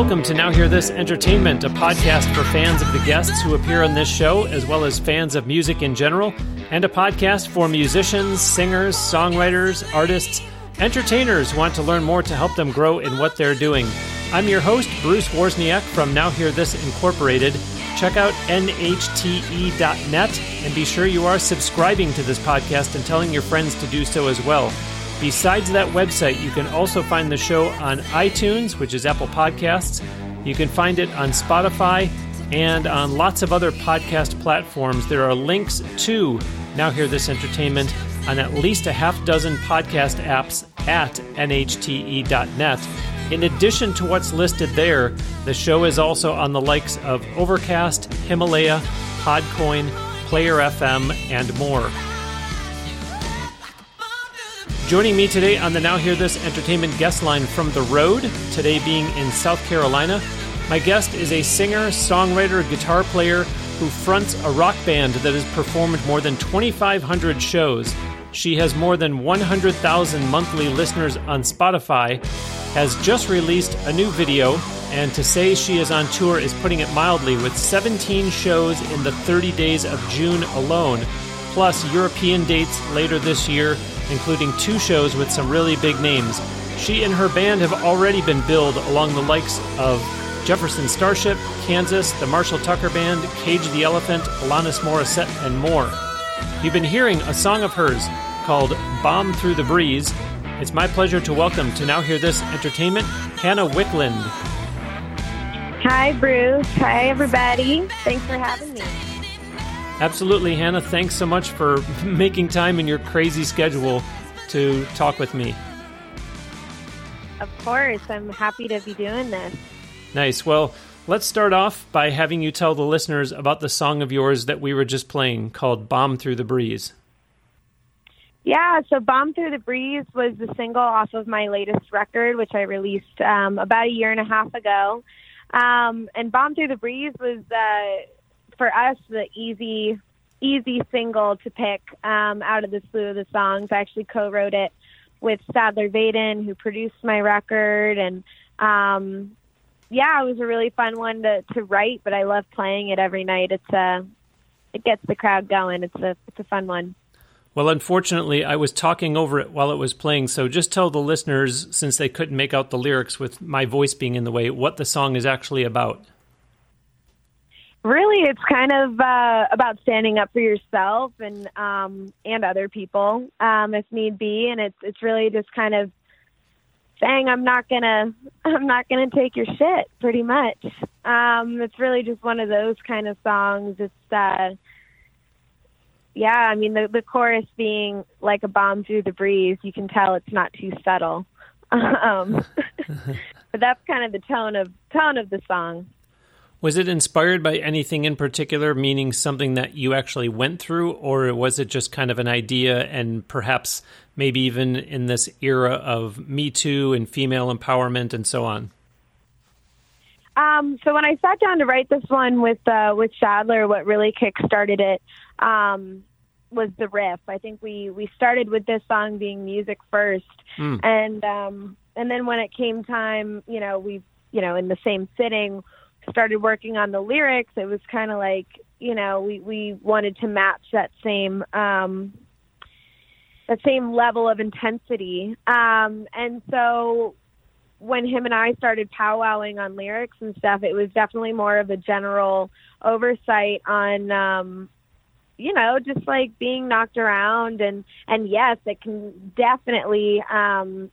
Welcome to Now Hear This Entertainment, a podcast for fans of the guests who appear on this show, as well as fans of music in general, and a podcast for musicians, singers, songwriters, artists, entertainers who want to learn more to help them grow in what they're doing. I'm your host, Bruce Wozniak from Now Hear This Incorporated. Check out nhte.net and be sure you are subscribing to this podcast and telling your friends to do so as well. Besides that website, you can also find the show on iTunes, which is Apple Podcasts. You can find it on Spotify and on lots of other podcast platforms. There are links to Now Hear This Entertainment on at least a half dozen podcast apps at nhte.net. In addition to what's listed there, the show is also on the likes of Overcast, Himalaya, Podcoin, Player FM, and more. Joining me today on the Now Hear This Entertainment guest line from the road, today being in South Carolina, my guest is a singer, songwriter, guitar player who fronts a rock band that has performed more than 2,500 shows. She has more than 100,000 monthly listeners on Spotify, has just released a new video, and to say she is on tour is putting it mildly, with 17 shows in the 30 days of June alone, plus European dates later this year including two shows with some really big names. She and her band have already been billed along the likes of Jefferson Starship, Kansas, the Marshall Tucker Band, Cage the Elephant, Alanis Morissette, and more. You've been hearing a song of hers called Bomb Through the Breeze. It's my pleasure to welcome to Now Hear This Entertainment, Hannah Wicklund. Hi, Bruce. Hi, everybody. Thanks for having me. Absolutely, Hannah. Thanks so much for making time in your crazy schedule to talk with me. Of course. I'm happy to be doing this. Nice. Well, let's start off by having you tell the listeners about the song of yours that we were just playing called Bomb Through the Breeze. Yeah, so Bomb Through the Breeze was the single off of my latest record, which I released um, about a year and a half ago. Um, and Bomb Through the Breeze was. Uh, for us the easy easy single to pick um, out of the slew of the songs. I actually co-wrote it with Sadler Vaden, who produced my record, and um, yeah, it was a really fun one to, to write. But I love playing it every night. It's a uh, it gets the crowd going. It's a it's a fun one. Well, unfortunately, I was talking over it while it was playing, so just tell the listeners, since they couldn't make out the lyrics with my voice being in the way, what the song is actually about. Really, it's kind of uh, about standing up for yourself and um, and other people, um, if need be. And it's it's really just kind of saying I'm not gonna I'm not gonna take your shit. Pretty much, um, it's really just one of those kind of songs. It's uh, yeah, I mean the the chorus being like a bomb through the breeze. You can tell it's not too subtle, um, but that's kind of the tone of tone of the song. Was it inspired by anything in particular, meaning something that you actually went through, or was it just kind of an idea and perhaps maybe even in this era of Me Too and female empowerment and so on? Um, so when I sat down to write this one with uh, with Sadler, what really kick-started it um, was the riff. I think we we started with this song being music first, mm. and um, and then when it came time, you know, we you know in the same sitting started working on the lyrics, it was kind of like, you know, we, we wanted to match that same, um, that same level of intensity. Um, and so when him and I started powwowing on lyrics and stuff, it was definitely more of a general oversight on, um, you know, just like being knocked around and, and yes, it can definitely, um,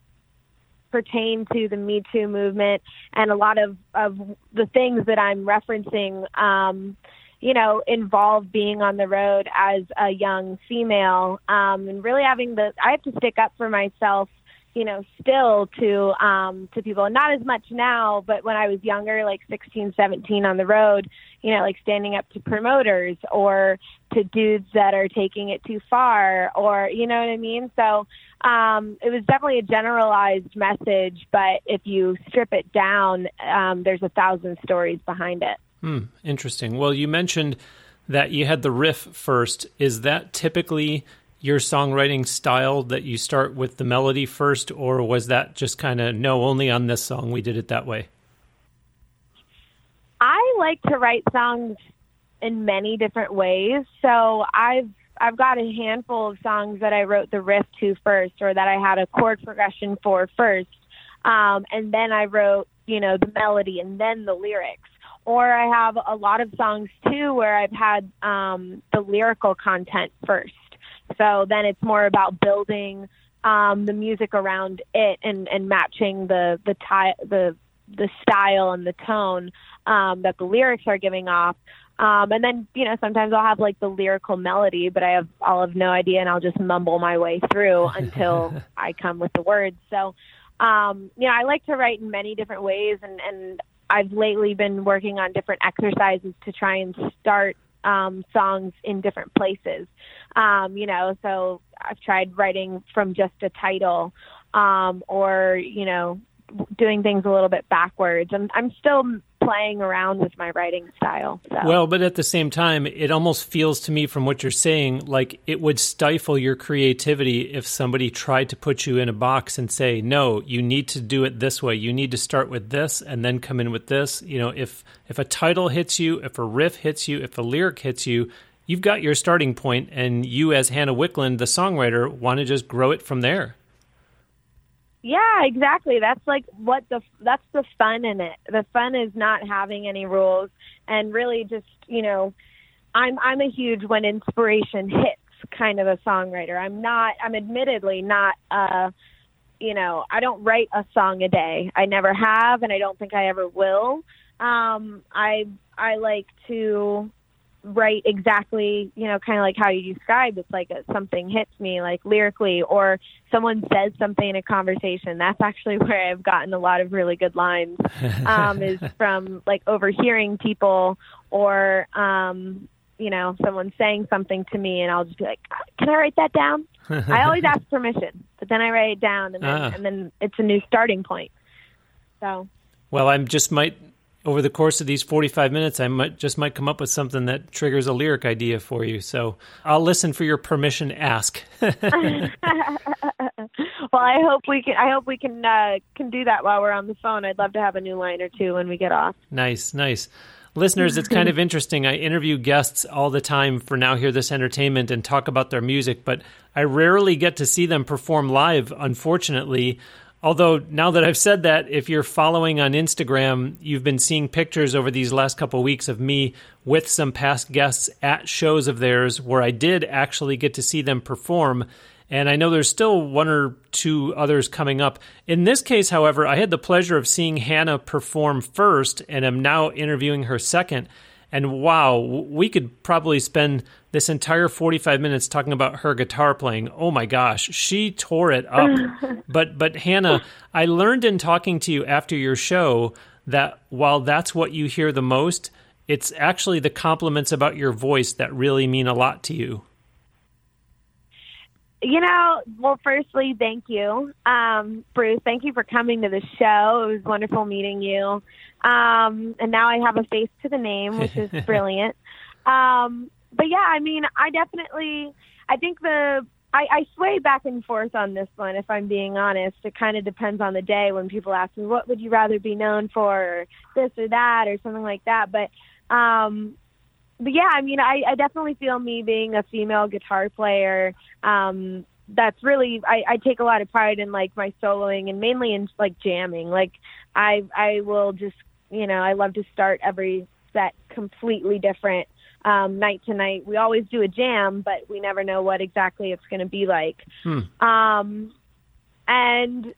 pertain to the Me Too movement and a lot of, of the things that I'm referencing, um, you know, involve being on the road as a young female um, and really having the, I have to stick up for myself you know, still to um to people. Not as much now, but when I was younger, like 16, 17 on the road, you know, like standing up to promoters or to dudes that are taking it too far or you know what I mean? So um it was definitely a generalized message, but if you strip it down, um there's a thousand stories behind it. Hmm, interesting. Well, you mentioned that you had the riff first. Is that typically your songwriting style that you start with the melody first, or was that just kind of no, only on this song we did it that way? I like to write songs in many different ways. So I've I've got a handful of songs that I wrote the riff to first, or that I had a chord progression for first, um, and then I wrote you know the melody and then the lyrics. Or I have a lot of songs too where I've had um, the lyrical content first. So then it's more about building um, the music around it and, and matching the the ty- the the style and the tone um, that the lyrics are giving off. Um, and then, you know, sometimes I'll have like the lyrical melody, but I have, I'll have no idea and I'll just mumble my way through until I come with the words. So, um, you know, I like to write in many different ways and, and I've lately been working on different exercises to try and start um, songs in different places. Um, you know, so I've tried writing from just a title, um, or you know, doing things a little bit backwards. And I'm still playing around with my writing style. So. Well, but at the same time, it almost feels to me from what you're saying like it would stifle your creativity if somebody tried to put you in a box and say, "No, you need to do it this way. You need to start with this and then come in with this." You know, if if a title hits you, if a riff hits you, if a lyric hits you, you've got your starting point and you as Hannah Wicklund, the songwriter, want to just grow it from there. Yeah, exactly. That's like what the that's the fun in it. The fun is not having any rules and really just, you know, I'm I'm a huge when inspiration hits kind of a songwriter. I'm not I'm admittedly not uh you know, I don't write a song a day. I never have and I don't think I ever will. Um I I like to write exactly, you know, kind of like how you described. It's like a, something hits me, like lyrically, or someone says something in a conversation. That's actually where I've gotten a lot of really good lines. Um, is from like overhearing people, or um, you know, someone saying something to me, and I'll just be like, "Can I write that down?" I always ask permission, but then I write it down, and then, ah. and then it's a new starting point. So. Well, I'm just might over the course of these 45 minutes, I might just might come up with something that triggers a lyric idea for you. So I'll listen for your permission. Ask. well, I hope we can. I hope we can uh, can do that while we're on the phone. I'd love to have a new line or two when we get off. Nice, nice. Listeners, it's kind of interesting. I interview guests all the time for Now Hear This Entertainment and talk about their music, but I rarely get to see them perform live, unfortunately. Although now that I've said that, if you're following on Instagram, you've been seeing pictures over these last couple of weeks of me with some past guests at shows of theirs where I did actually get to see them perform. And I know there's still one or two others coming up. In this case, however, I had the pleasure of seeing Hannah perform first and am now interviewing her second. And wow, we could probably spend this entire 45 minutes talking about her guitar playing. Oh my gosh, she tore it up. but but Hannah, I learned in talking to you after your show that while that's what you hear the most, it's actually the compliments about your voice that really mean a lot to you. You know, well, firstly, thank you, um, Bruce. Thank you for coming to the show. It was wonderful meeting you. Um, and now I have a face to the name, which is brilliant. Um, but yeah, I mean, I definitely, I think the, I, I sway back and forth on this one. If I'm being honest, it kind of depends on the day when people ask me, "What would you rather be known for?" or this or that, or something like that. But, um, but yeah, I mean, I, I definitely feel me being a female guitar player. Um, that's really I, I take a lot of pride in like my soloing and mainly in like jamming. Like I I will just you know I love to start every set completely different um, night to night. We always do a jam, but we never know what exactly it's going to be like. Hmm. Um, and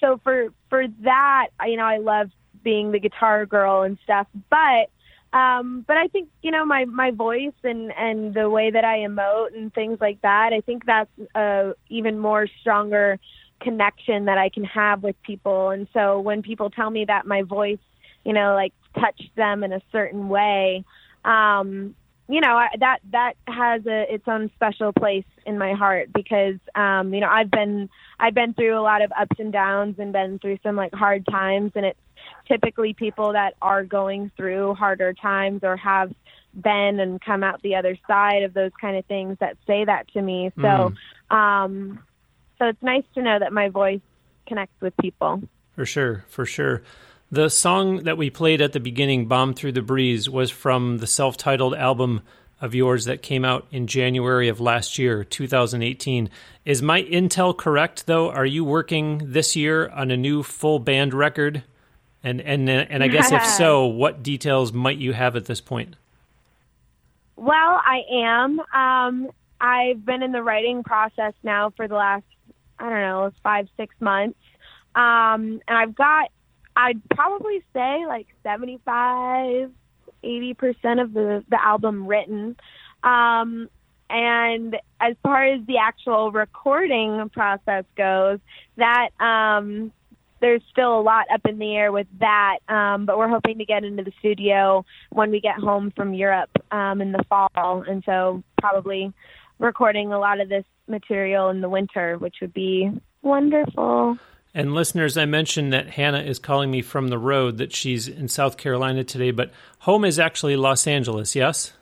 so for for that, you know, I love being the guitar girl and stuff. But um, but I think you know my my voice and and the way that I emote and things like that. I think that's a even more stronger connection that I can have with people. And so when people tell me that my voice, you know, like touched them in a certain way, um, you know I, that that has a its own special place in my heart because um you know I've been I've been through a lot of ups and downs and been through some like hard times and it's typically people that are going through harder times or have been and come out the other side of those kind of things that say that to me. So mm. um so it's nice to know that my voice connects with people. For sure for sure The song that we played at the beginning, Bomb Through the Breeze, was from the self titled album of yours that came out in January of last year, 2018. Is my intel correct, though? Are you working this year on a new full band record? And, and, and I guess if so, what details might you have at this point? Well, I am. Um, I've been in the writing process now for the last, I don't know, five, six months. Um, and I've got, I'd probably say like 75, 80% of the, the album written. Um, and as far as the actual recording process goes, that um, there's still a lot up in the air with that. Um, but we're hoping to get into the studio when we get home from Europe um, in the fall, and so probably recording a lot of this material in the winter, which would be wonderful. And listeners, I mentioned that Hannah is calling me from the road, that she's in South Carolina today, but home is actually Los Angeles, yes?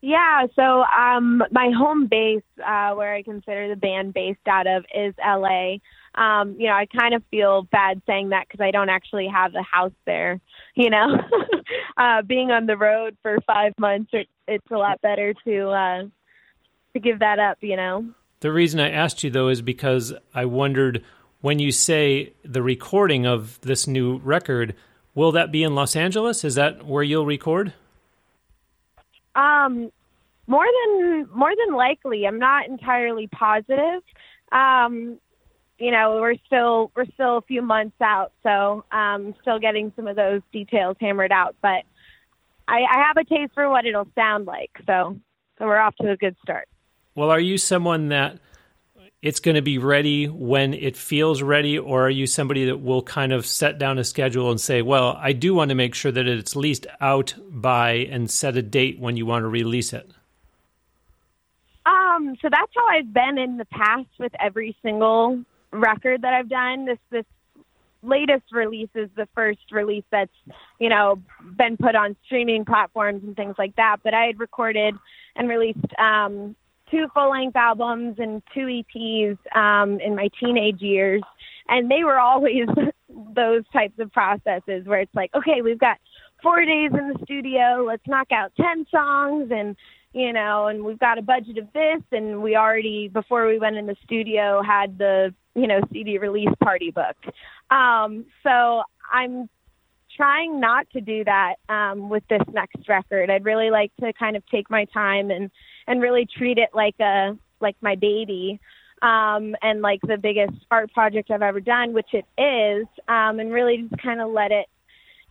Yeah, so um, my home base, uh, where I consider the band based out of, is LA. Um, you know, I kind of feel bad saying that because I don't actually have a house there. You know, uh, being on the road for five months, it, it's a lot better to uh, to give that up. You know. The reason I asked you though is because I wondered when you say the recording of this new record, will that be in Los Angeles? Is that where you'll record? Um, more than more than likely. I'm not entirely positive. Um, you know, we're still we're still a few months out, so um, still getting some of those details hammered out. But I, I have a taste for what it'll sound like, so so we're off to a good start. Well, are you someone that it's going to be ready when it feels ready, or are you somebody that will kind of set down a schedule and say, well, I do want to make sure that it's at least out by and set a date when you want to release it? Um, so that's how I've been in the past with every single record that I've done. This this latest release is the first release that's you know been put on streaming platforms and things like that. But I had recorded and released um, two full length albums and two EPs um, in my teenage years, and they were always those types of processes where it's like, okay, we've got four days in the studio, let's knock out ten songs and you know, and we've got a budget of this, and we already before we went in the studio had the you know CD release party booked. Um, so I'm trying not to do that um, with this next record. I'd really like to kind of take my time and and really treat it like a like my baby. Um, and like the biggest art project I've ever done, which it is, um, and really just kind of let it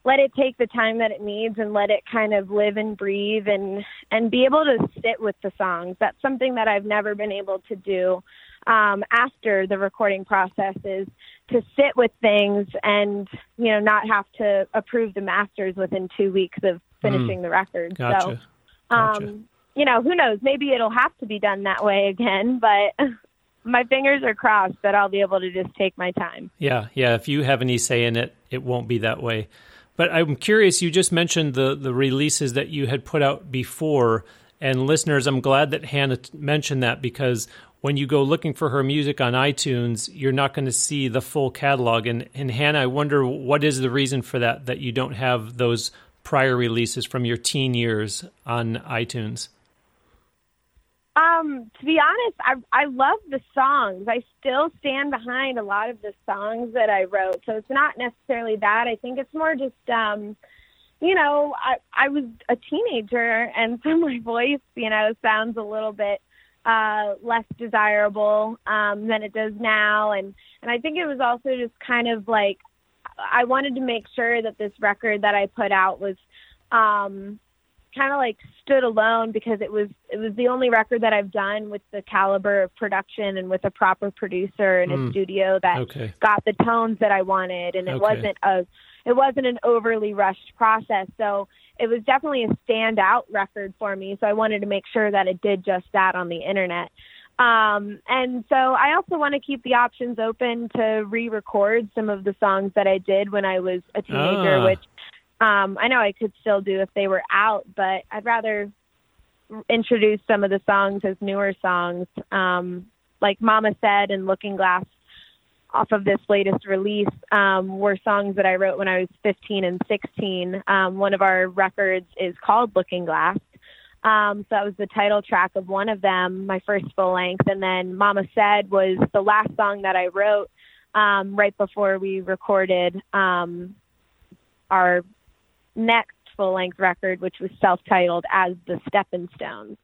let it take the time that it needs and let it kind of live and breathe and and be able to sit with the songs that's something that i've never been able to do um after the recording process is to sit with things and you know not have to approve the masters within two weeks of finishing mm. the record gotcha. so gotcha. um you know who knows maybe it'll have to be done that way again but my fingers are crossed that I'll be able to just take my time. Yeah, yeah. If you have any say in it, it won't be that way. But I'm curious, you just mentioned the, the releases that you had put out before. And listeners, I'm glad that Hannah mentioned that because when you go looking for her music on iTunes, you're not going to see the full catalog. And, and Hannah, I wonder what is the reason for that, that you don't have those prior releases from your teen years on iTunes? Um, to be honest, I I love the songs. I still stand behind a lot of the songs that I wrote. So it's not necessarily that. I think it's more just um you know, I I was a teenager and so my voice, you know, sounds a little bit uh less desirable um than it does now. And and I think it was also just kind of like I wanted to make sure that this record that I put out was um kind of like stood alone because it was it was the only record that I've done with the caliber of production and with a proper producer and mm. a studio that okay. got the tones that I wanted and it okay. wasn't a it wasn't an overly rushed process so it was definitely a standout record for me so I wanted to make sure that it did just that on the internet um and so I also want to keep the options open to re-record some of the songs that I did when I was a teenager ah. which um, I know I could still do if they were out, but I'd rather introduce some of the songs as newer songs, um, like Mama Said and Looking Glass off of this latest release um, were songs that I wrote when I was 15 and 16. Um, one of our records is called Looking Glass. Um, so that was the title track of one of them, my first full length. And then Mama Said was the last song that I wrote um, right before we recorded um, our next full length record, which was self titled as The Stepping Stones.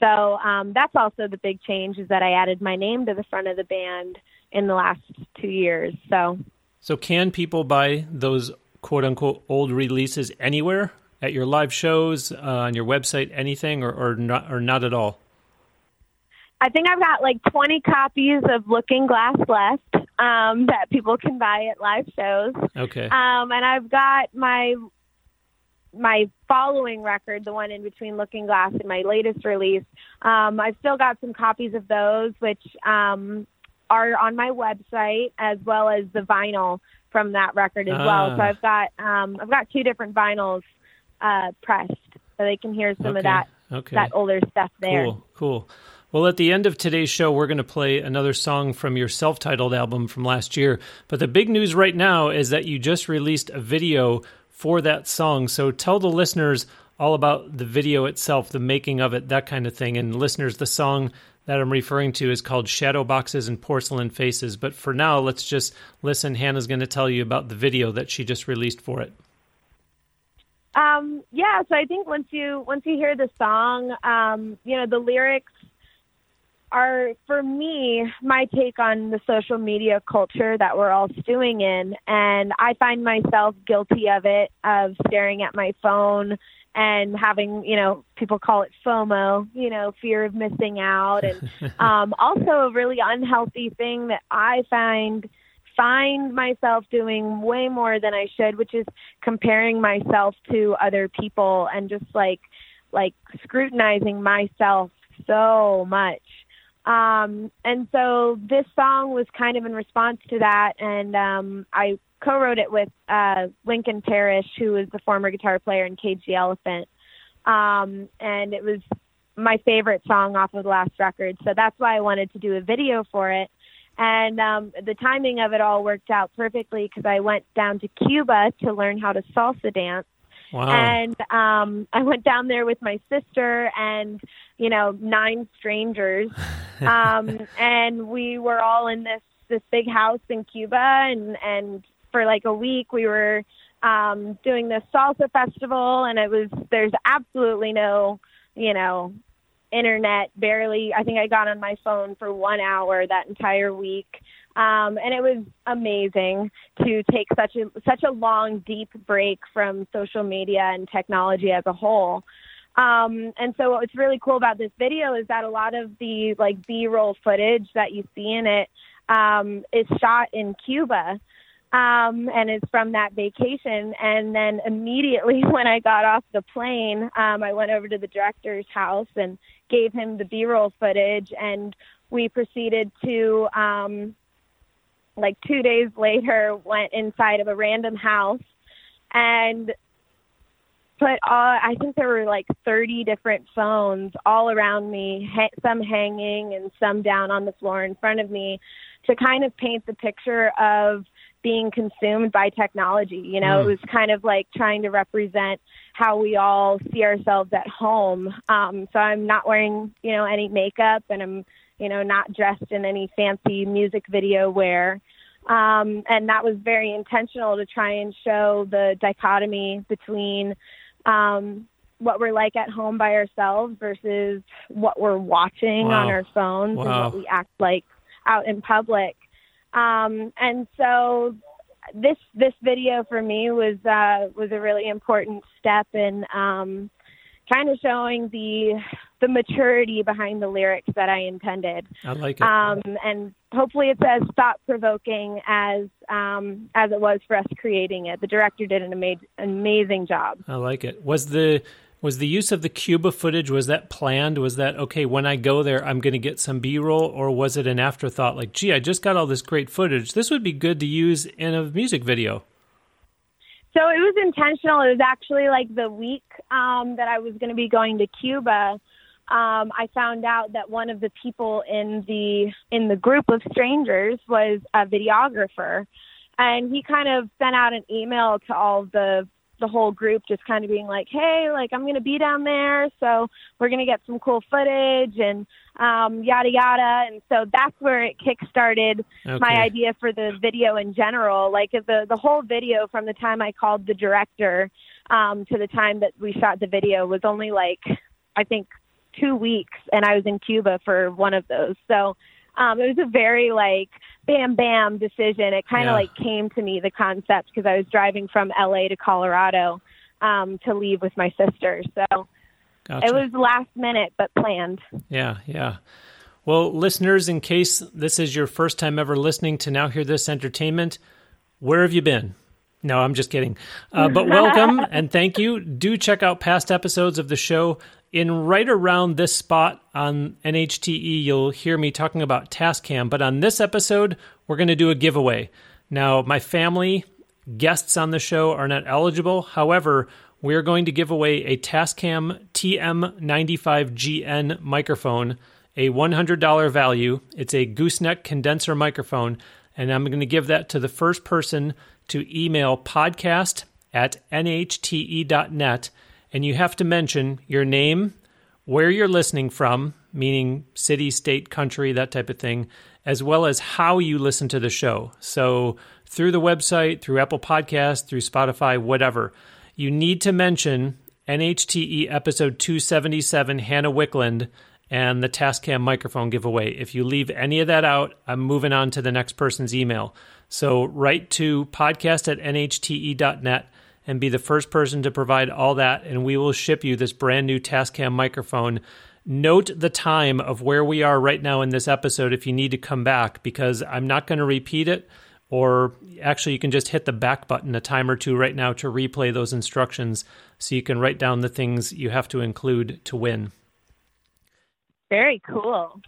So um, that's also the big change is that I added my name to the front of the band in the last two years. So, so can people buy those quote unquote old releases anywhere at your live shows, uh, on your website, anything, or, or not, or not at all? I think I've got like 20 copies of Looking Glass left um, that people can buy at live shows. Okay. Um, and I've got my my following record, the one in between Looking Glass and my latest release, um, I've still got some copies of those, which um, are on my website, as well as the vinyl from that record as well. So ah. I've got um, I've got two different vinyls uh, pressed, so they can hear some okay. of that okay. that older stuff there. Cool, cool. Well, at the end of today's show, we're going to play another song from your self titled album from last year. But the big news right now is that you just released a video for that song. So tell the listeners all about the video itself, the making of it, that kind of thing. And listeners, the song that I'm referring to is called Shadow Boxes and Porcelain Faces. But for now, let's just listen. Hannah's going to tell you about the video that she just released for it. Um, yeah, so I think once you once you hear the song, um, you know the lyrics are for me my take on the social media culture that we're all stewing in. And i find myself guilty of it of staring at my phone and having you know people call it fomo you know fear of missing out. And um also a really unhealthy thing that i find find myself doing way more than i should which is comparing myself to other people and just like like scrutinizing myself so much um, and so this song was kind of in response to that, and um, I co-wrote it with uh, Lincoln Parrish, who was the former guitar player in Cage the Elephant, um, and it was my favorite song off of the last record. So that's why I wanted to do a video for it. And um, the timing of it all worked out perfectly because I went down to Cuba to learn how to salsa dance. Wow. And um, I went down there with my sister and, you know, nine strangers. um, and we were all in this, this big house in Cuba. And, and for like a week, we were um, doing this salsa festival. And it was, there's absolutely no, you know, internet barely i think i got on my phone for one hour that entire week um, and it was amazing to take such a such a long, deep break from social media and technology as a whole. Um, and so what's really cool about this video is that a lot of the like B-roll footage that you see in it um, is shot in Cuba um, and is from that vacation. And then immediately when I got off the plane, um, I went over to the director's house and gave him the B-roll footage, and we proceeded to um, like two days later went inside of a random house and put all i think there were like 30 different phones all around me ha- some hanging and some down on the floor in front of me to kind of paint the picture of being consumed by technology you know mm. it was kind of like trying to represent how we all see ourselves at home um so i'm not wearing you know any makeup and i'm you know, not dressed in any fancy music video wear. Um, and that was very intentional to try and show the dichotomy between um, what we're like at home by ourselves versus what we're watching wow. on our phones wow. and what we act like out in public. Um, and so this this video for me was uh, was a really important step in um, kind of showing the the maturity behind the lyrics that I intended. I like it. Um, and hopefully, it's as thought provoking as um, as it was for us creating it. The director did an ama- amazing job. I like it. Was the was the use of the Cuba footage was that planned? Was that okay? When I go there, I'm going to get some B roll, or was it an afterthought? Like, gee, I just got all this great footage. This would be good to use in a music video. So it was intentional. It was actually like the week um, that I was going to be going to Cuba um, I found out that one of the people in the in the group of strangers was a videographer, and he kind of sent out an email to all the the whole group just kind of being like, hey, like I'm going to be down there, so we're going to get some cool footage and um, yada yada. And so that's where it kickstarted Okay. my idea for the video in general. Like the the whole video from the time I called the director um, to the time that we shot the video was only like I think two weeks, and I was in Cuba for one of those. So. Um, it was a very like bam bam decision. It kind of Yeah. like came to me the concept because I was driving from LA to Colorado um, to leave with my sister. So Gotcha. it was last minute but planned. Yeah, yeah. Well, listeners, in case this is your first time ever listening to Now Hear This Entertainment, where have you been? No, I'm just kidding. Uh, but welcome and thank you. Do check out past episodes of the show. In right around this spot on NHTE, you'll hear me talking about Tascam. But on this episode, we're going to do a giveaway. Now, my family, guests on the show are not eligible. However, we're going to give away a Tascam TM95GN microphone, a $100 value. It's a gooseneck condenser microphone, and I'm going to give that to the first person to email podcast at nhte.net. And you have to mention your name, where you're listening from, meaning city, state, country, that type of thing, as well as how you listen to the show. So through the website, through Apple Podcasts, through Spotify, whatever. You need to mention NHTE episode 277, Hannah Wicklund, and the Tascam microphone giveaway. If you leave any of that out, I'm moving on to the next person's email. So write to podcast at nhte.net and be the first person to provide all that, and we will ship you this brand new Tascam microphone. Note the time of where we are right now in this episode if you need to come back, because I'm not going to repeat it, or actually, you can just hit the back button a time or two right now to replay those instructions so you can write down the things you have to include to win. Very cool.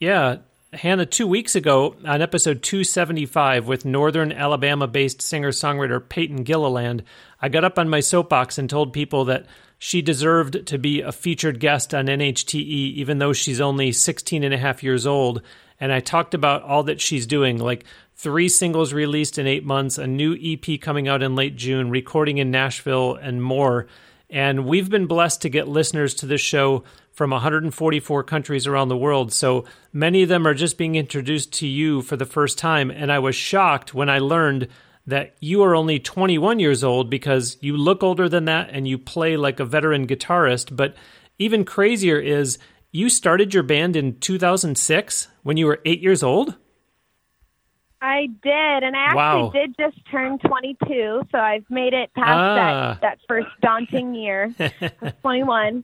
Yeah, Hannah, two weeks ago on episode 275 with Northern Alabama based singer songwriter Peyton Gilliland, I got up on my soapbox and told people that she deserved to be a featured guest on NHTE, even though she's only 16 and a half years old. And I talked about all that she's doing, like three singles released in eight months, a new EP coming out in late June, recording in Nashville, and more. And we've been blessed to get listeners to this show from 144 countries around the world. So many of them are just being introduced to you for the first time. And I was shocked when I learned that you are only 21 years old because you look older than that and you play like a veteran guitarist. But even crazier is you started your band in 2006 when you were eight years old? I did, and I actually Wow. did just turn 22, so I've made it past Ah. that that first daunting year. I was 21.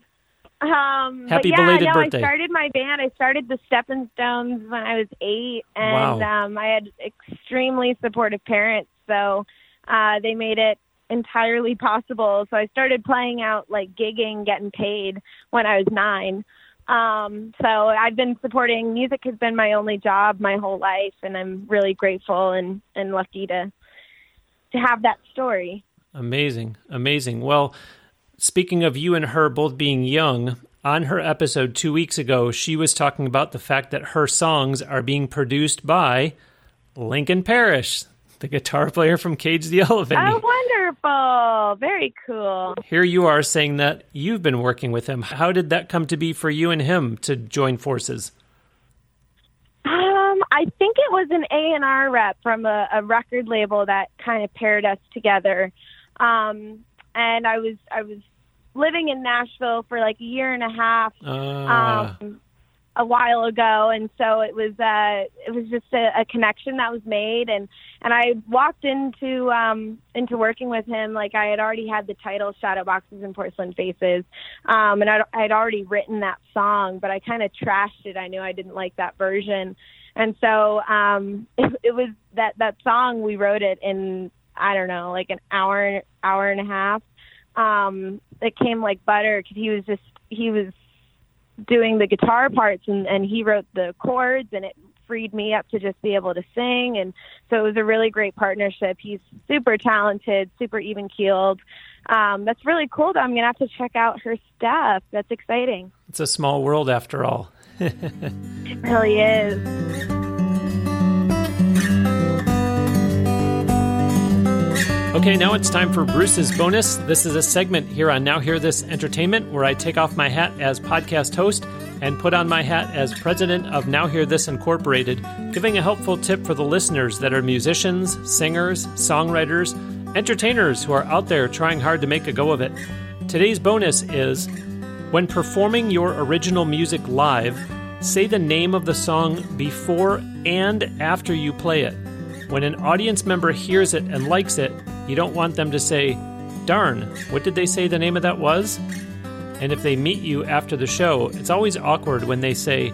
Um, Happy but yeah, belated no, birthday. I started my band. I started the Stepping Stones when I was eight, and Wow. um, I had extremely supportive parents, so uh, they made it entirely possible. So I started playing out, like gigging, getting paid when I was nine. Um, so I've been supporting music has been my only job my whole life and I'm really grateful and, and lucky to to have that story. Amazing, amazing. Well, speaking of you and her both being young, on her episode two weeks ago, she was talking about the fact that her songs are being produced by Lincoln Parrish, the guitar player from Cage the Elephant. Oh wonderful. Very cool. Here you are saying that you've been working with him. How did that come to be for you and him to join forces? Um, I think it was an A and R rep from a, a record label that kind of paired us together. Um, and I was I was living in Nashville for like a year and a half Uh, um, a while ago, and so it was uh, it was just a, a connection that was made, and and I walked into um, into working with him like I had already had the title Shadow Boxes and Porcelain Faces, um, and I'd, I'd already written that song, but I kind of trashed it. I knew I didn't like that version, and so um, it, it was that that song we wrote it in I don't know like an hour hour and a half. Um, it came like butter because he was just he was doing the guitar parts and, and he wrote the chords and it freed me up to just be able to sing. And so it was a really great partnership. He's super talented, super even keeled. Um, that's really cool. Though. I'm going to have to check out her stuff. That's exciting. It's a small world after all. it really is. Okay, now it's time for Bruce's bonus. This is a segment here on Now Hear This Entertainment where I take off my hat as podcast host and put on my hat as president of Now Hear This Incorporated, giving a helpful tip for the listeners that are musicians, singers, songwriters, entertainers who are out there trying hard to make a go of it. Today's bonus is when performing your original music live, say the name of the song before and after you play it. When an audience member hears it and likes it, you don't want them to say, Darn, what did they say the name of that was? And if they meet you after the show, it's always awkward when they say,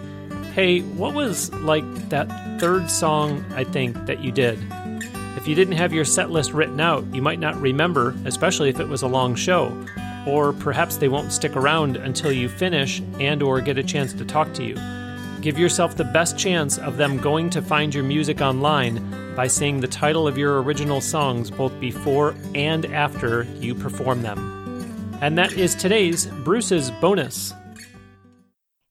Hey, what was like that third song, I think, that you did? If you didn't have your set list written out, you might not remember, especially if it was a long show. Or perhaps they won't stick around until you finish and or get a chance to talk to you. Give yourself the best chance of them going to find your music online by saying the title of your original songs both before and after you perform them. And that is today's Bruce's bonus.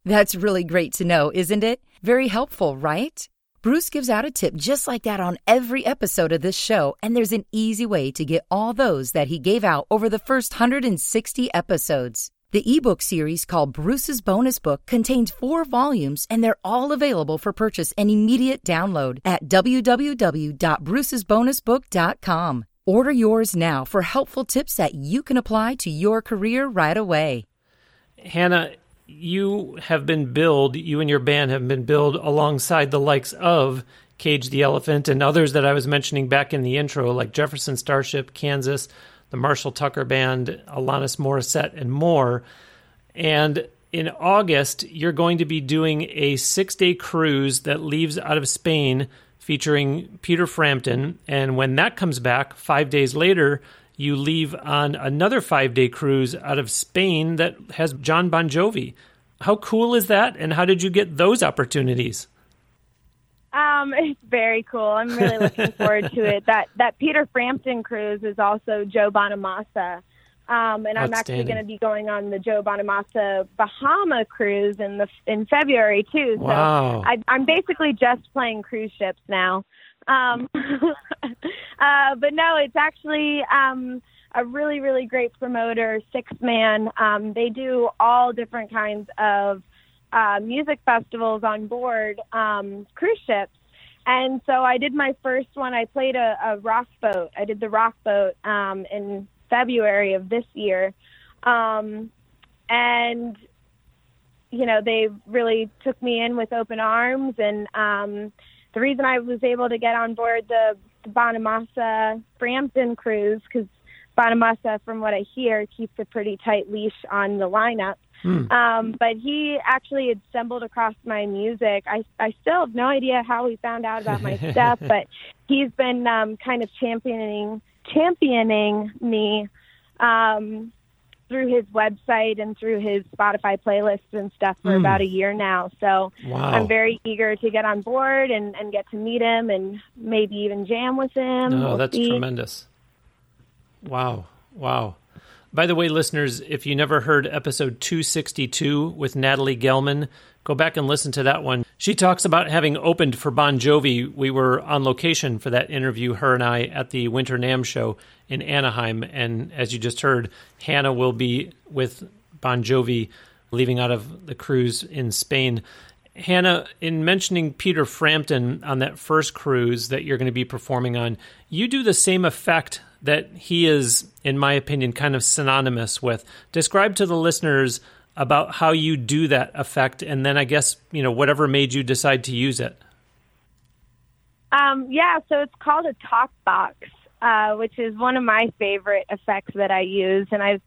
That's really great to know, isn't it? Very helpful, right? Bruce gives out a tip just like that on every episode of this show, and there's an easy way to get all those that he gave out over the first 160 episodes. The ebook series called Bruce's Bonus Book contains four volumes, and they're all available for purchase and immediate download at www.brucesbonusbook.com. Order yours now for helpful tips that you can apply to your career right away. Hannah, you have been billed, you and your band have been billed alongside the likes of Cage the Elephant and others that I was mentioning back in the intro, like Jefferson Starship, Kansas, the Marshall Tucker Band, Alanis Morissette, and more. And in August, you're going to be doing a six day cruise that leaves out of Spain featuring Peter Frampton. And when that comes back, five days later, you leave on another five day cruise out of Spain that has John Bon Jovi. How cool is that? And how did you get those opportunities? Um, it's very cool. I'm really looking forward to it. That that Peter Frampton cruise is also Joe Bonamassa. Um, and I'm actually going to be going on the Joe Bonamassa Bahama cruise in the in February too. So wow. I, I'm basically just playing cruise ships now. Um, uh, but no, it's actually um, a really really great promoter, Sixthman. Um, they do all different kinds of uh, music festivals on board um, cruise ships. And so I did my first one. I played a, a rock boat. I did the rock boat um, in February of this year. Um, and, you know, they really took me in with open arms. And um, the reason I was able to get on board the, the Bonamassa Frampton cruise, because Bonamassa, from what I hear, keeps a pretty tight leash on the lineup. Hmm. Um, but he actually had stumbled across my music. I, I still have no idea how he found out about my stuff, but he's been um, kind of championing championing me um, through his website and through his Spotify playlists and stuff for mm. about a year now. So wow. I'm very eager to get on board and, and get to meet him and maybe even jam with him. Oh, we'll that's see. tremendous. Wow. Wow. By the way, listeners, if you never heard episode 262 with Natalie Gelman, go back and listen to that one. She talks about having opened for Bon Jovi. We were on location for that interview, her and I, at the Winter NAMM show in Anaheim. And as you just heard, Hannah will be with Bon Jovi leaving out of the cruise in Spain. Hannah, in mentioning Peter Frampton on that first cruise that you're going to be performing on, you do the same effect that he is, in my opinion, kind of synonymous with. Describe to the listeners about how you do that effect, and then I guess you know whatever made you decide to use it. Um, yeah, so it's called a talk box, uh, which is one of my favorite effects that I use, and I've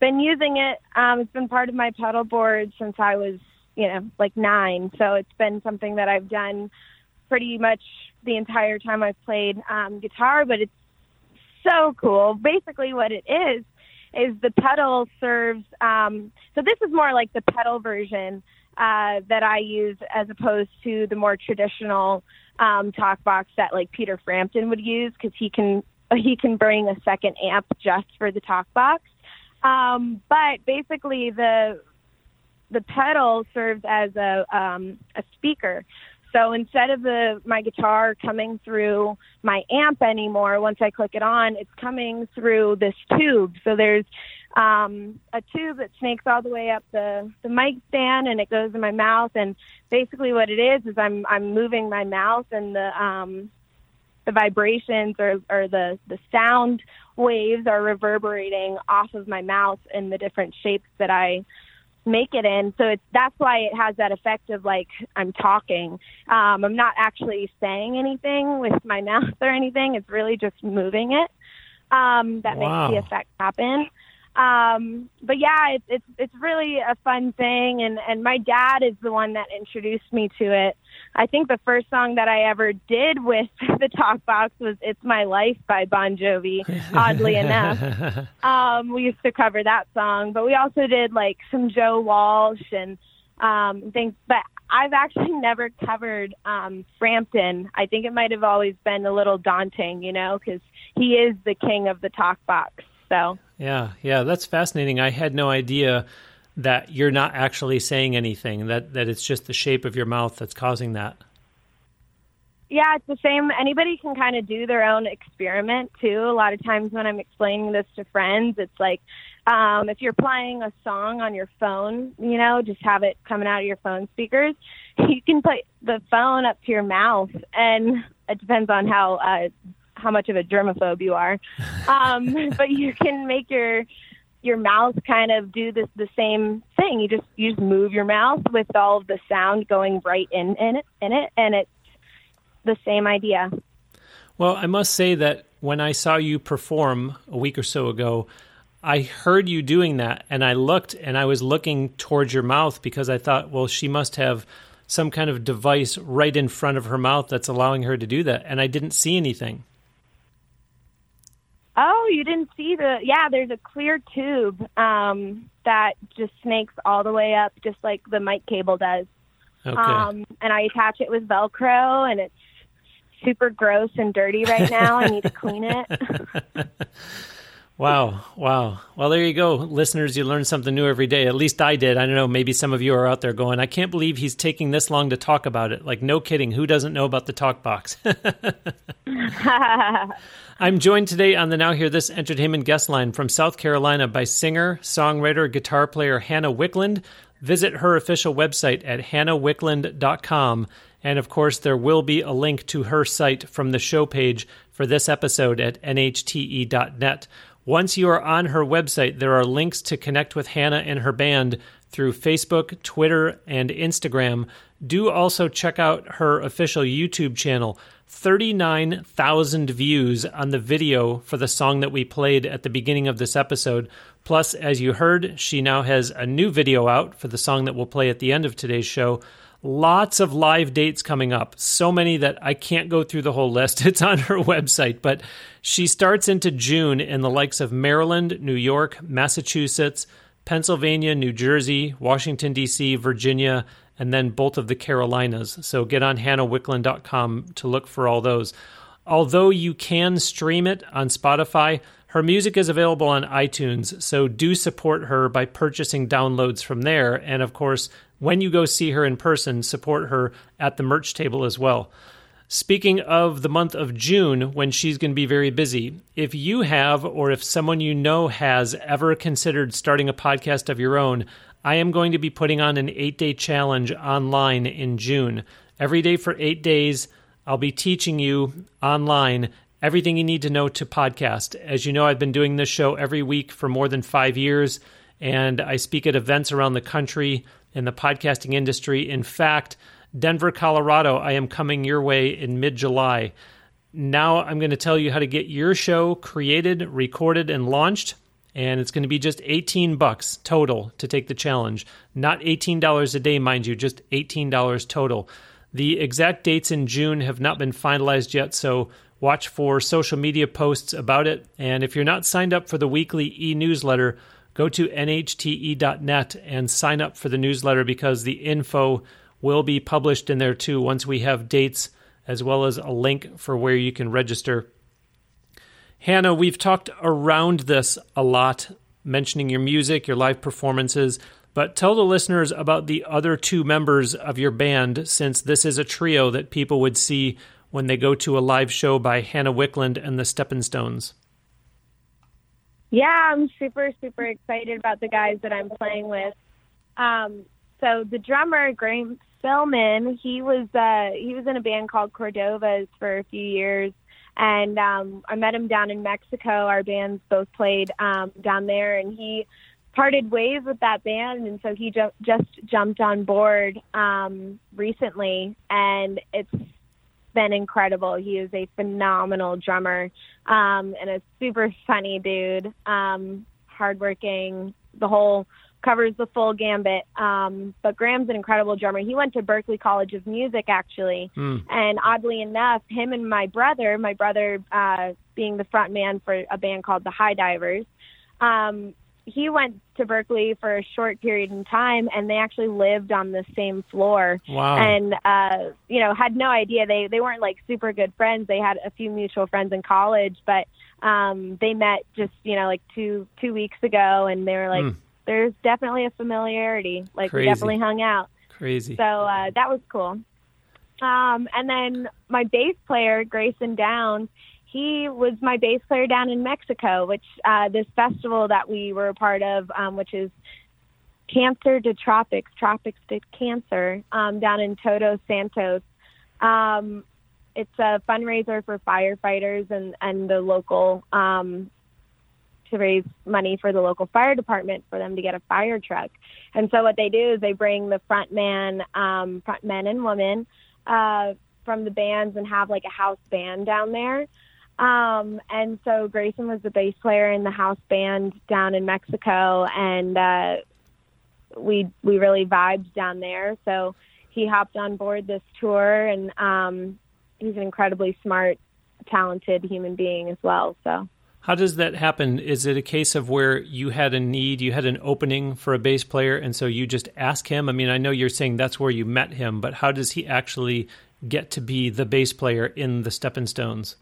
been using it. Um, it's been part of my pedal board since I was, you know, like nine. So it's been something that I've done pretty much the entire time I've played um, guitar. But it's so cool. Basically, what it is is the pedal serves. Um, so this is more like the pedal version, uh, that I use as opposed to the more traditional um, talk box that like Peter Frampton would use because he can he can bring a second amp just for the talk box. Um, but basically, the the pedal serves as a um, a speaker. So instead of the my guitar coming through my amp anymore, once I click it on, it's coming through this tube. So there's um, a tube that snakes all the way up the the mic stand, and it goes in my mouth. And basically, what it is is I'm I'm moving my mouth, and the um, the vibrations or or the the sound waves are reverberating off of my mouth in the different shapes that I make it in. So it's that's why it has that effect of like I'm talking. Um, I'm not actually saying anything with my mouth or anything. It's really just moving it. Um, that wow. makes the effect happen. Um, but yeah, it's it's it's really a fun thing, and and my dad is the one that introduced me to it. I think the first song that I ever did with the talk box was "It's My Life" by Bon Jovi. Oddly enough, um, we used to cover that song, but we also did like some Joe Walsh and um, things. But I've actually never covered um, Frampton. I think it might have always been a little daunting, you know, because he is the king of the talk box. So yeah, yeah, that's fascinating. I had no idea that you're not actually saying anything. That that it's just the shape of your mouth that's causing that. Yeah, it's the same. Anybody can kind of do their own experiment too. A lot of times when I'm explaining this to friends, it's like um, if you're playing a song on your phone, you know, just have it coming out of your phone speakers. You can put the phone up to your mouth, and it depends on how uh, how much of a germaphobe you are. Um, but you can make your your mouth kind of do this the same thing. You just you just move your mouth with all of the sound going right in in it in it, and it's the same idea. Well, I must say that when I saw you perform a week or so ago, I heard you doing that, and I looked and I was looking towards your mouth because I thought, well, she must have some kind of device right in front of her mouth that's allowing her to do that, and I didn't see anything. Oh, you didn't see the yeah, there's a clear tube um that just snakes all the way up just like the mic cable does. Okay. Um and I attach it with velcro and it's super gross and dirty right now. I need to clean it. Wow, wow. Well, there you go. Listeners, you learn something new every day. At least I did. I don't know, maybe some of you are out there going, I can't believe he's taking this long to talk about it. Like, no kidding. Who doesn't know about the talk box? I'm joined today on the Now Hear This Entertainment guest line from South Carolina by singer, songwriter, guitar player Hannah Wicklund. Visit her official website at hannahwicklund.com. And of course, there will be a link to her site from the show page for this episode at nhte.net. Once you are on her website, there are links to connect with Hannah and her band through Facebook, Twitter, and Instagram. Do also check out her official YouTube channel. 39,000 views on the video for the song that we played at the beginning of this episode. Plus, as you heard, she now has a new video out for the song that we'll play at the end of today's show. Lots of live dates coming up. So many that I can't go through the whole list. It's on her website, but she starts into June in the likes of Maryland, New York, Massachusetts, Pennsylvania, New Jersey, Washington, D.C., Virginia, and then both of the Carolinas. So get on hannahwicklund.com to look for all those. Although you can stream it on Spotify, her music is available on iTunes, so do support her by purchasing downloads from there. And of course, when you go see her in person, support her at the merch table as well. Speaking of the month of June, when she's going to be very busy, if you have or if someone you know has ever considered starting a podcast of your own, I am going to be putting on an eight day challenge online in June. Every day for eight days, I'll be teaching you online everything you need to know to podcast. As you know, I've been doing this show every week for more than five years, and I speak at events around the country in the podcasting industry. In fact, Denver, Colorado, I am coming your way in mid July. Now I'm going to tell you how to get your show created, recorded, and launched. And it's going to be just 18 bucks total to take the challenge. Not $18 a day, mind you, just $18 total. The exact dates in June have not been finalized yet, so watch for social media posts about it. And if you're not signed up for the weekly e newsletter, go to nhte.net and sign up for the newsletter because the info will be published in there too once we have dates as well as a link for where you can register. Hannah, we've talked around this a lot, mentioning your music, your live performances, but tell the listeners about the other two members of your band since this is a trio that people would see when they go to a live show by Hannah Wicklund and the Steppin Stones. Yeah, I'm super, super excited about the guys that I'm playing with. Um, so the drummer, Graham Spillman, he was uh, he was in a band called Cordovas for a few years, and um, I met him down in Mexico. Our bands both played um, down there, and he parted ways with that band, and so he ju- just jumped on board um, recently, and it's been incredible. He is a phenomenal drummer um, and a super funny dude. Um, hardworking, the whole covers the full gambit. Um, but Graham's an incredible drummer. He went to Berklee College of Music actually, mm. and oddly enough, him and my brother, my brother uh, being the front man for a band called the High Divers. Um, he went to Berklee for a short period in time, and they actually lived on the same floor. Wow! And uh, you know, had no idea they they weren't like super good friends. They had a few mutual friends in college, but um, they met just you know like two two weeks ago, and they were like, mm. "There's definitely a familiarity. Like Crazy. we definitely hung out." Crazy. So uh, that was cool. Um, and then my bass player, Grayson Downs, he was my bass player down in Mexico, which uh, this festival that we were a part of, um, which is Cancer to Tropics, Tropics to Cancer, um, down in Todos Santos. Um, it's a fundraiser for firefighters and, and the local um, to raise money for the local fire department for them to get a fire truck. And so what they do is they bring the front man, um, front men and women uh, from the bands and have like a house band down there. Um, and so Grayson was the bass player in the house band down in Mexico, and uh, we we really vibed down there. So he hopped on board this tour, and um, he's an incredibly smart, talented human being as well. So. How does that happen? Is it a case of where you had a need, you had an opening for a bass player, and so you just ask him? I mean, I know you're saying that's where you met him, but how does he actually get to be the bass player in the Steppin Stones?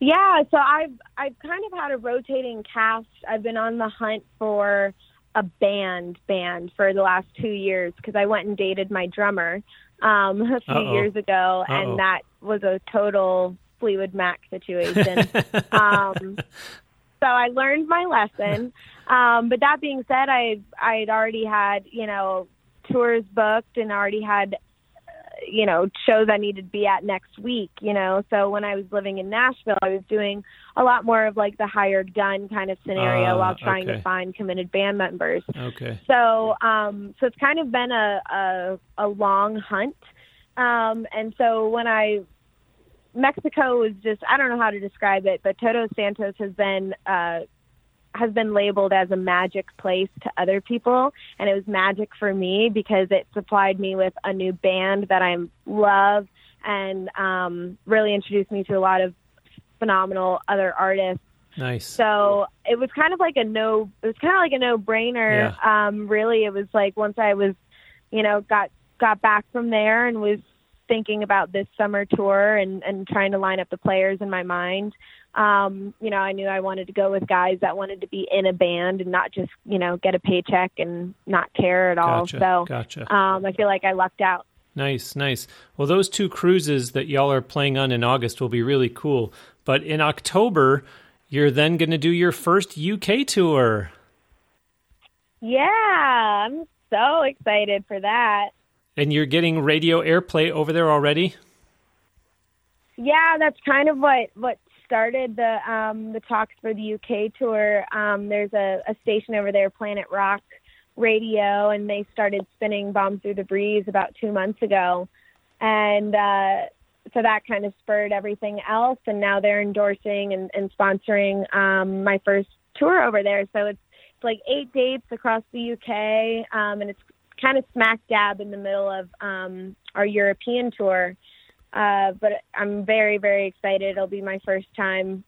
Yeah, so I've I've kind of had a rotating cast. I've been on the hunt for a band band for the last two years because I went and dated my drummer um, a few Uh-oh. years ago, Uh-oh. and that was a total Fleetwood Mac situation. um, so I learned my lesson. Um, but that being said, I I'd already had you know tours booked and already had you know, shows I needed to be at next week, you know. So when I was living in Nashville, I was doing a lot more of like the hired gun kind of scenario uh, while trying okay. to find committed band members. Okay. So um so it's kind of been a a, a long hunt. Um and so when I Mexico was just I don't know how to describe it, but Todos Santos has been uh has been labeled as a magic place to other people and it was magic for me because it supplied me with a new band that I love and um really introduced me to a lot of phenomenal other artists Nice. So it was kind of like a no. It was kind of like a no brainer. Yeah. Um, really, it was like once I was, you know, got got back from there and was thinking about this summer tour and and trying to line up the players in my mind um, you know, I knew I wanted to go with guys that wanted to be in a band and not just, you know, get a paycheck and not care at all. Gotcha, so gotcha. Um, I feel like I lucked out. Nice, nice. Well, those two cruises that y'all are playing on in August will be really cool. But in October, you're then going to do your first UK tour. Yeah, I'm so excited for that. And you're getting radio airplay over there already? Yeah, that's kind of what what started the um, the talks for the UK tour, um, there's a, a station over there, Planet Rock Radio, and they started spinning "Bomb Through the Breeze" about two months ago, and uh, so that kind of spurred everything else. And now they're endorsing and, and sponsoring um, my first tour over there. So it's it's like eight dates across the UK, um, and it's kind of smack dab in the middle of um, our European tour. Uh, but I'm very, very excited. It'll be my first time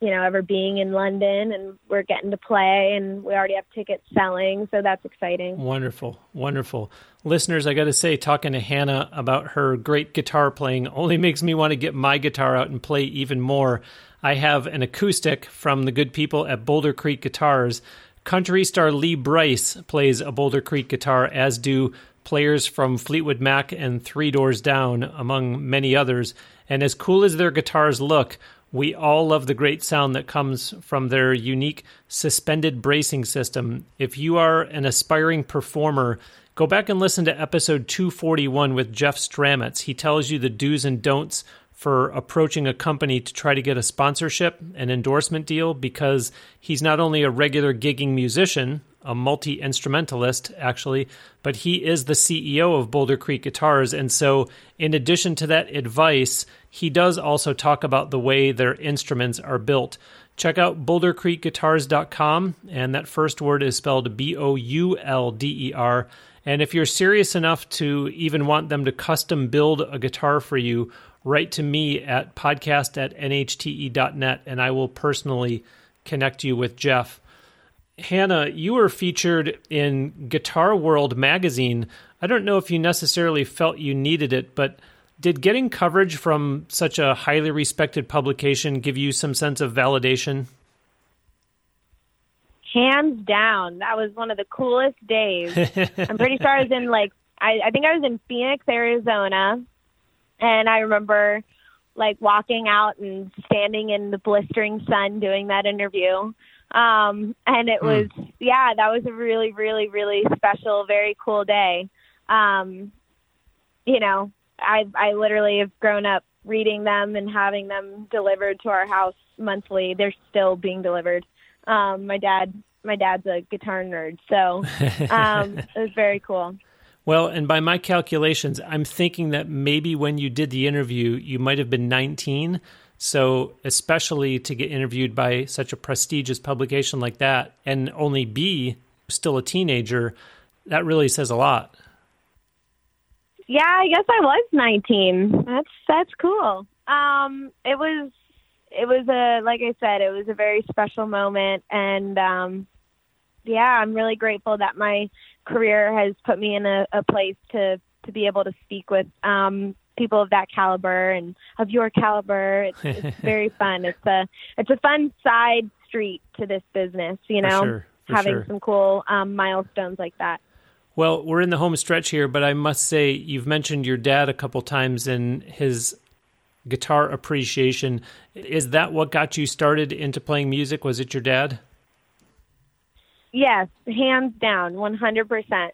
you know, ever being in London and we're getting to play and we already have tickets selling. So that's exciting. Wonderful. Wonderful. Listeners, I got to say, talking to Hannah about her great guitar playing only makes me want to get my guitar out and play even more. I have an acoustic from the good people at Boulder Creek Guitars. Country star Lee Brice plays a Boulder Creek guitar, as do players from Fleetwood Mac and Three Doors Down, among many others. And as cool as their guitars look, we all love the great sound that comes from their unique suspended bracing system. If you are an aspiring performer, go back and listen to episode 241 with Jeff Stramitz. He tells you the do's and don'ts for approaching a company to try to get a sponsorship, an endorsement deal, because he's not only a regular gigging musician, a multi instrumentalist, actually, but he is the CEO of Boulder Creek Guitars. And so, in addition to that advice, he does also talk about the way their instruments are built. Check out bouldercreekguitars.com, and that first word is spelled B O U L D E R. And if you're serious enough to even want them to custom build a guitar for you, write to me at podcast at nhte.net and I will personally connect you with Jeff. Hannah, you were featured in Guitar World magazine. I don't know if you necessarily felt you needed it, but did getting coverage from such a highly respected publication give you some sense of validation? Hands down. That was one of the coolest days. I'm pretty sure I was in like I, I think I was in Phoenix, Arizona and I remember like walking out and standing in the blistering sun doing that interview. Um, and it was, mm. yeah, that was a really, really, really special, very cool day. Um, you know, I, I literally have grown up reading them and having them delivered to our house monthly. They're still being delivered. Um, my dad, my dad's a guitar nerd, so um, it was very cool. Well, and by my calculations, I'm thinking that maybe when you did the interview, you might have been 19. So, especially to get interviewed by such a prestigious publication like that and only be still a teenager, that really says a lot. Yeah, I guess I was 19. That's that's cool. Um it was it was a like I said, it was a very special moment and um yeah, I'm really grateful that my career has put me in a, a place to to be able to speak with um, people of that caliber and of your caliber. It's, it's very fun. It's a it's a fun side street to this business. You know, sure, having sure. some cool um, milestones like that. Well, we're in the home stretch here, but I must say you've mentioned your dad a couple times and his guitar appreciation. Is that what got you started into playing music? Was it your dad? Yes, hands down, 100%.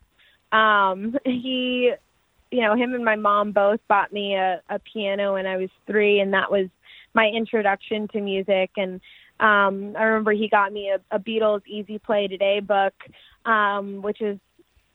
Um, he, you know, him and my mom both bought me a, a piano when I was three, and that was my introduction to music. And um, I remember he got me a, a Beatles Easy Play Today book, um, which is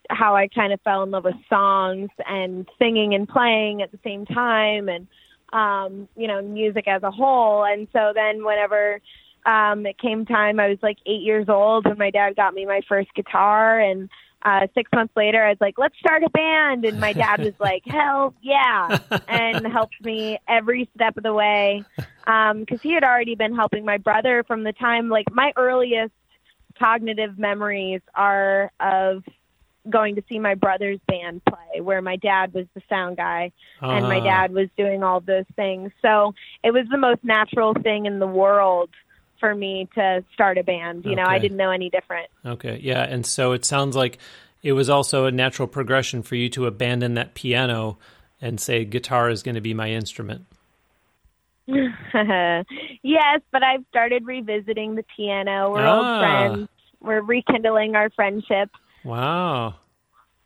how I kind of fell in love with songs and singing and playing at the same time, and um, you know, music as a whole. And so then whenever um, it came time, I was like eight years old when my dad got me my first guitar. And uh, six months later, I was like, let's start a band. And my dad was like, hell yeah. And helped me every step of the way. Um, cause he had already been helping my brother from the time, like my earliest cognitive memories are of going to see my brother's band play where my dad was the sound guy uh-huh. and my ah. dad was doing all those things. So it was the most natural thing in the world for me to start a band. You know, I didn't know any different. Okay. Yeah. And so it sounds like it was also a natural progression for you to abandon that piano and say, guitar is going to be my instrument. yes, but I've started revisiting the piano. We're ah. old friends. We're rekindling our friendship. Wow.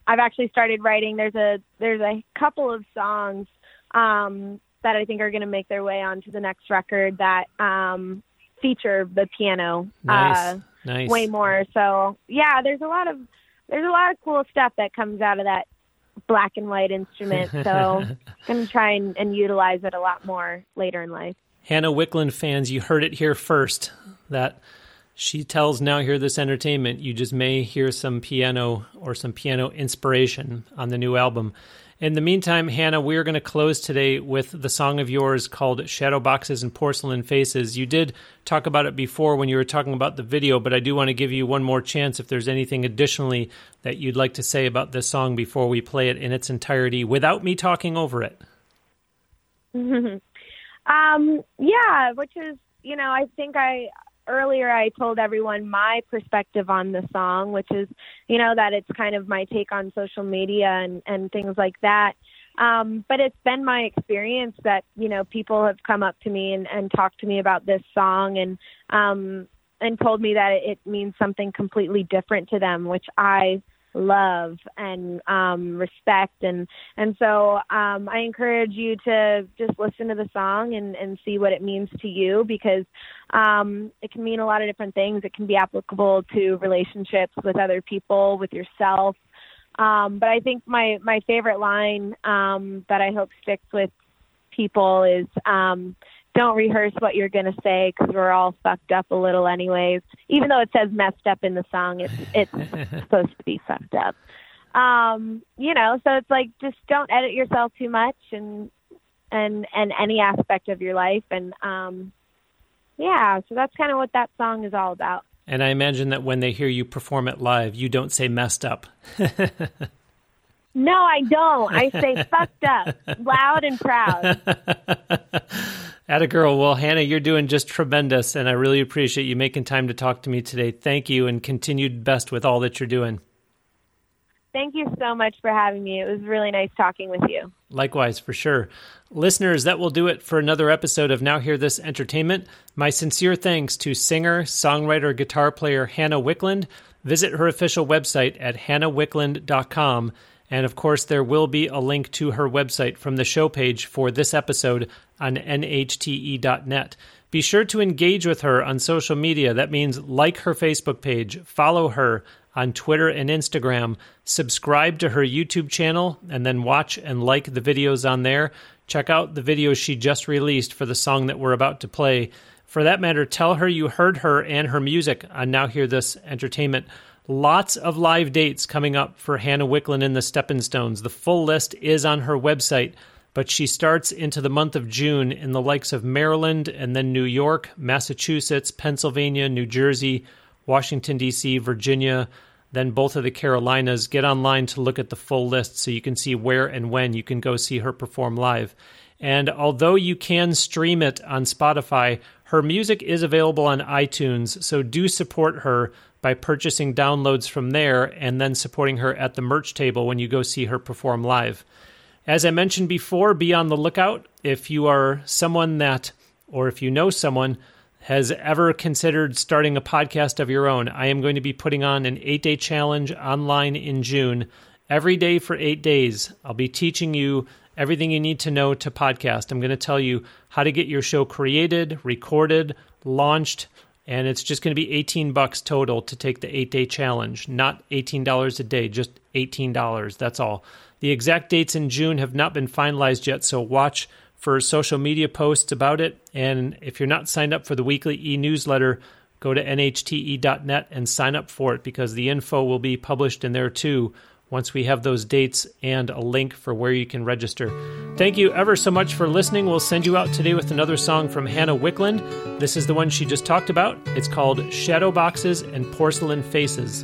I've actually started writing. There's a there's a couple of songs um, that I think are going to make their way onto the next record that um, feature the piano nice. Uh, nice. way more. So yeah, there's a lot of there's a lot of cool stuff that comes out of that black and white instrument. So I'm gonna try and, and utilize it a lot more later in life. Hannah Wicklund fans, you heard it here first. That she tells Now Hear This Entertainment, you just may hear some piano or some piano inspiration on the new album. In the meantime, Hannah, we're going to close today with the song of yours called Shadow Boxes and Porcelain Faces. You did talk about it before when you were talking about the video, but I do want to give you one more chance if there's anything additionally that you'd like to say about this song before we play it in its entirety without me talking over it. um, yeah, which is, you know, I think I earlier I told everyone my perspective on the song, which is, you know, that it's kind of my take on social media and, and things like that. Um, but it's been my experience that, you know, people have come up to me and, and talked to me about this song and, um, and told me that it means something completely different to them, which I love and um, respect and and so um, I encourage you to just listen to the song and, and see what it means to you because um, it can mean a lot of different things. It can be applicable to relationships with other people, with yourself. Um, but I think my my favorite line um, that I hope sticks with people is um, don't rehearse what you're going to say because we're all fucked up a little anyways. Even though it says messed up in the song, it's it's supposed to be fucked up. Um, you know, so it's like just don't edit yourself too much and and and any aspect of your life and um yeah, so that's kind of what that song is all about. And I imagine that when they hear you perform it live, you don't say messed up. no, I don't. I say fucked up, loud and proud. Atta girl. Well, Hannah, you're doing just tremendous, and I really appreciate you making time to talk to me today. Thank you, and continued best with all that you're doing. Thank you so much for having me. It was really nice talking with you. Likewise, for sure. Listeners, that will do it for another episode of Now Hear This Entertainment. My sincere thanks to singer, songwriter, guitar player Hannah Wicklund. Visit her official website at hannahwicklund.com. And of course, there will be a link to her website from the show page for this episode on nhte.net. Be sure to engage with her on social media. That means like her Facebook page, follow her on Twitter and Instagram, subscribe to her YouTube channel, and then watch and like the videos on there. Check out the videos she just released for the song that we're about to play. For that matter, tell her you heard her and her music on Now Hear This Entertainment. Lots of live dates coming up for Hannah Wicklund and the Steppin Stones. The full list is on her website but she starts into the month of June in the likes of Maryland and then New York, Massachusetts, Pennsylvania, New Jersey, Washington, D.C., Virginia, then both of the Carolinas. Get online to look at the full list so you can see where and when you can go see her perform live. And although you can stream it on Spotify, her music is available on iTunes, so do support her by purchasing downloads from there and then supporting her at the merch table when you go see her perform live. As I mentioned before, be on the lookout if you are someone that, or if you know someone, has ever considered starting a podcast of your own. I am going to be putting on an eight day challenge online in June. Every day for eight days, I'll be teaching you everything you need to know to podcast. I'm going to tell you how to get your show created, recorded, launched, and it's just going to be 18 bucks total to take the 8-day challenge, not $18 a day, just $18. That's all. The exact dates in June have not been finalized yet, so watch for social media posts about it. And if you're not signed up for the weekly e newsletter, go to nhte.net and sign up for it because the info will be published in there too once we have those dates and a link for where you can register. Thank you ever so much for listening. We'll send you out today with another song from Hannah Wicklund. This is the one she just talked about. It's called Shadow Boxes and Porcelain Faces.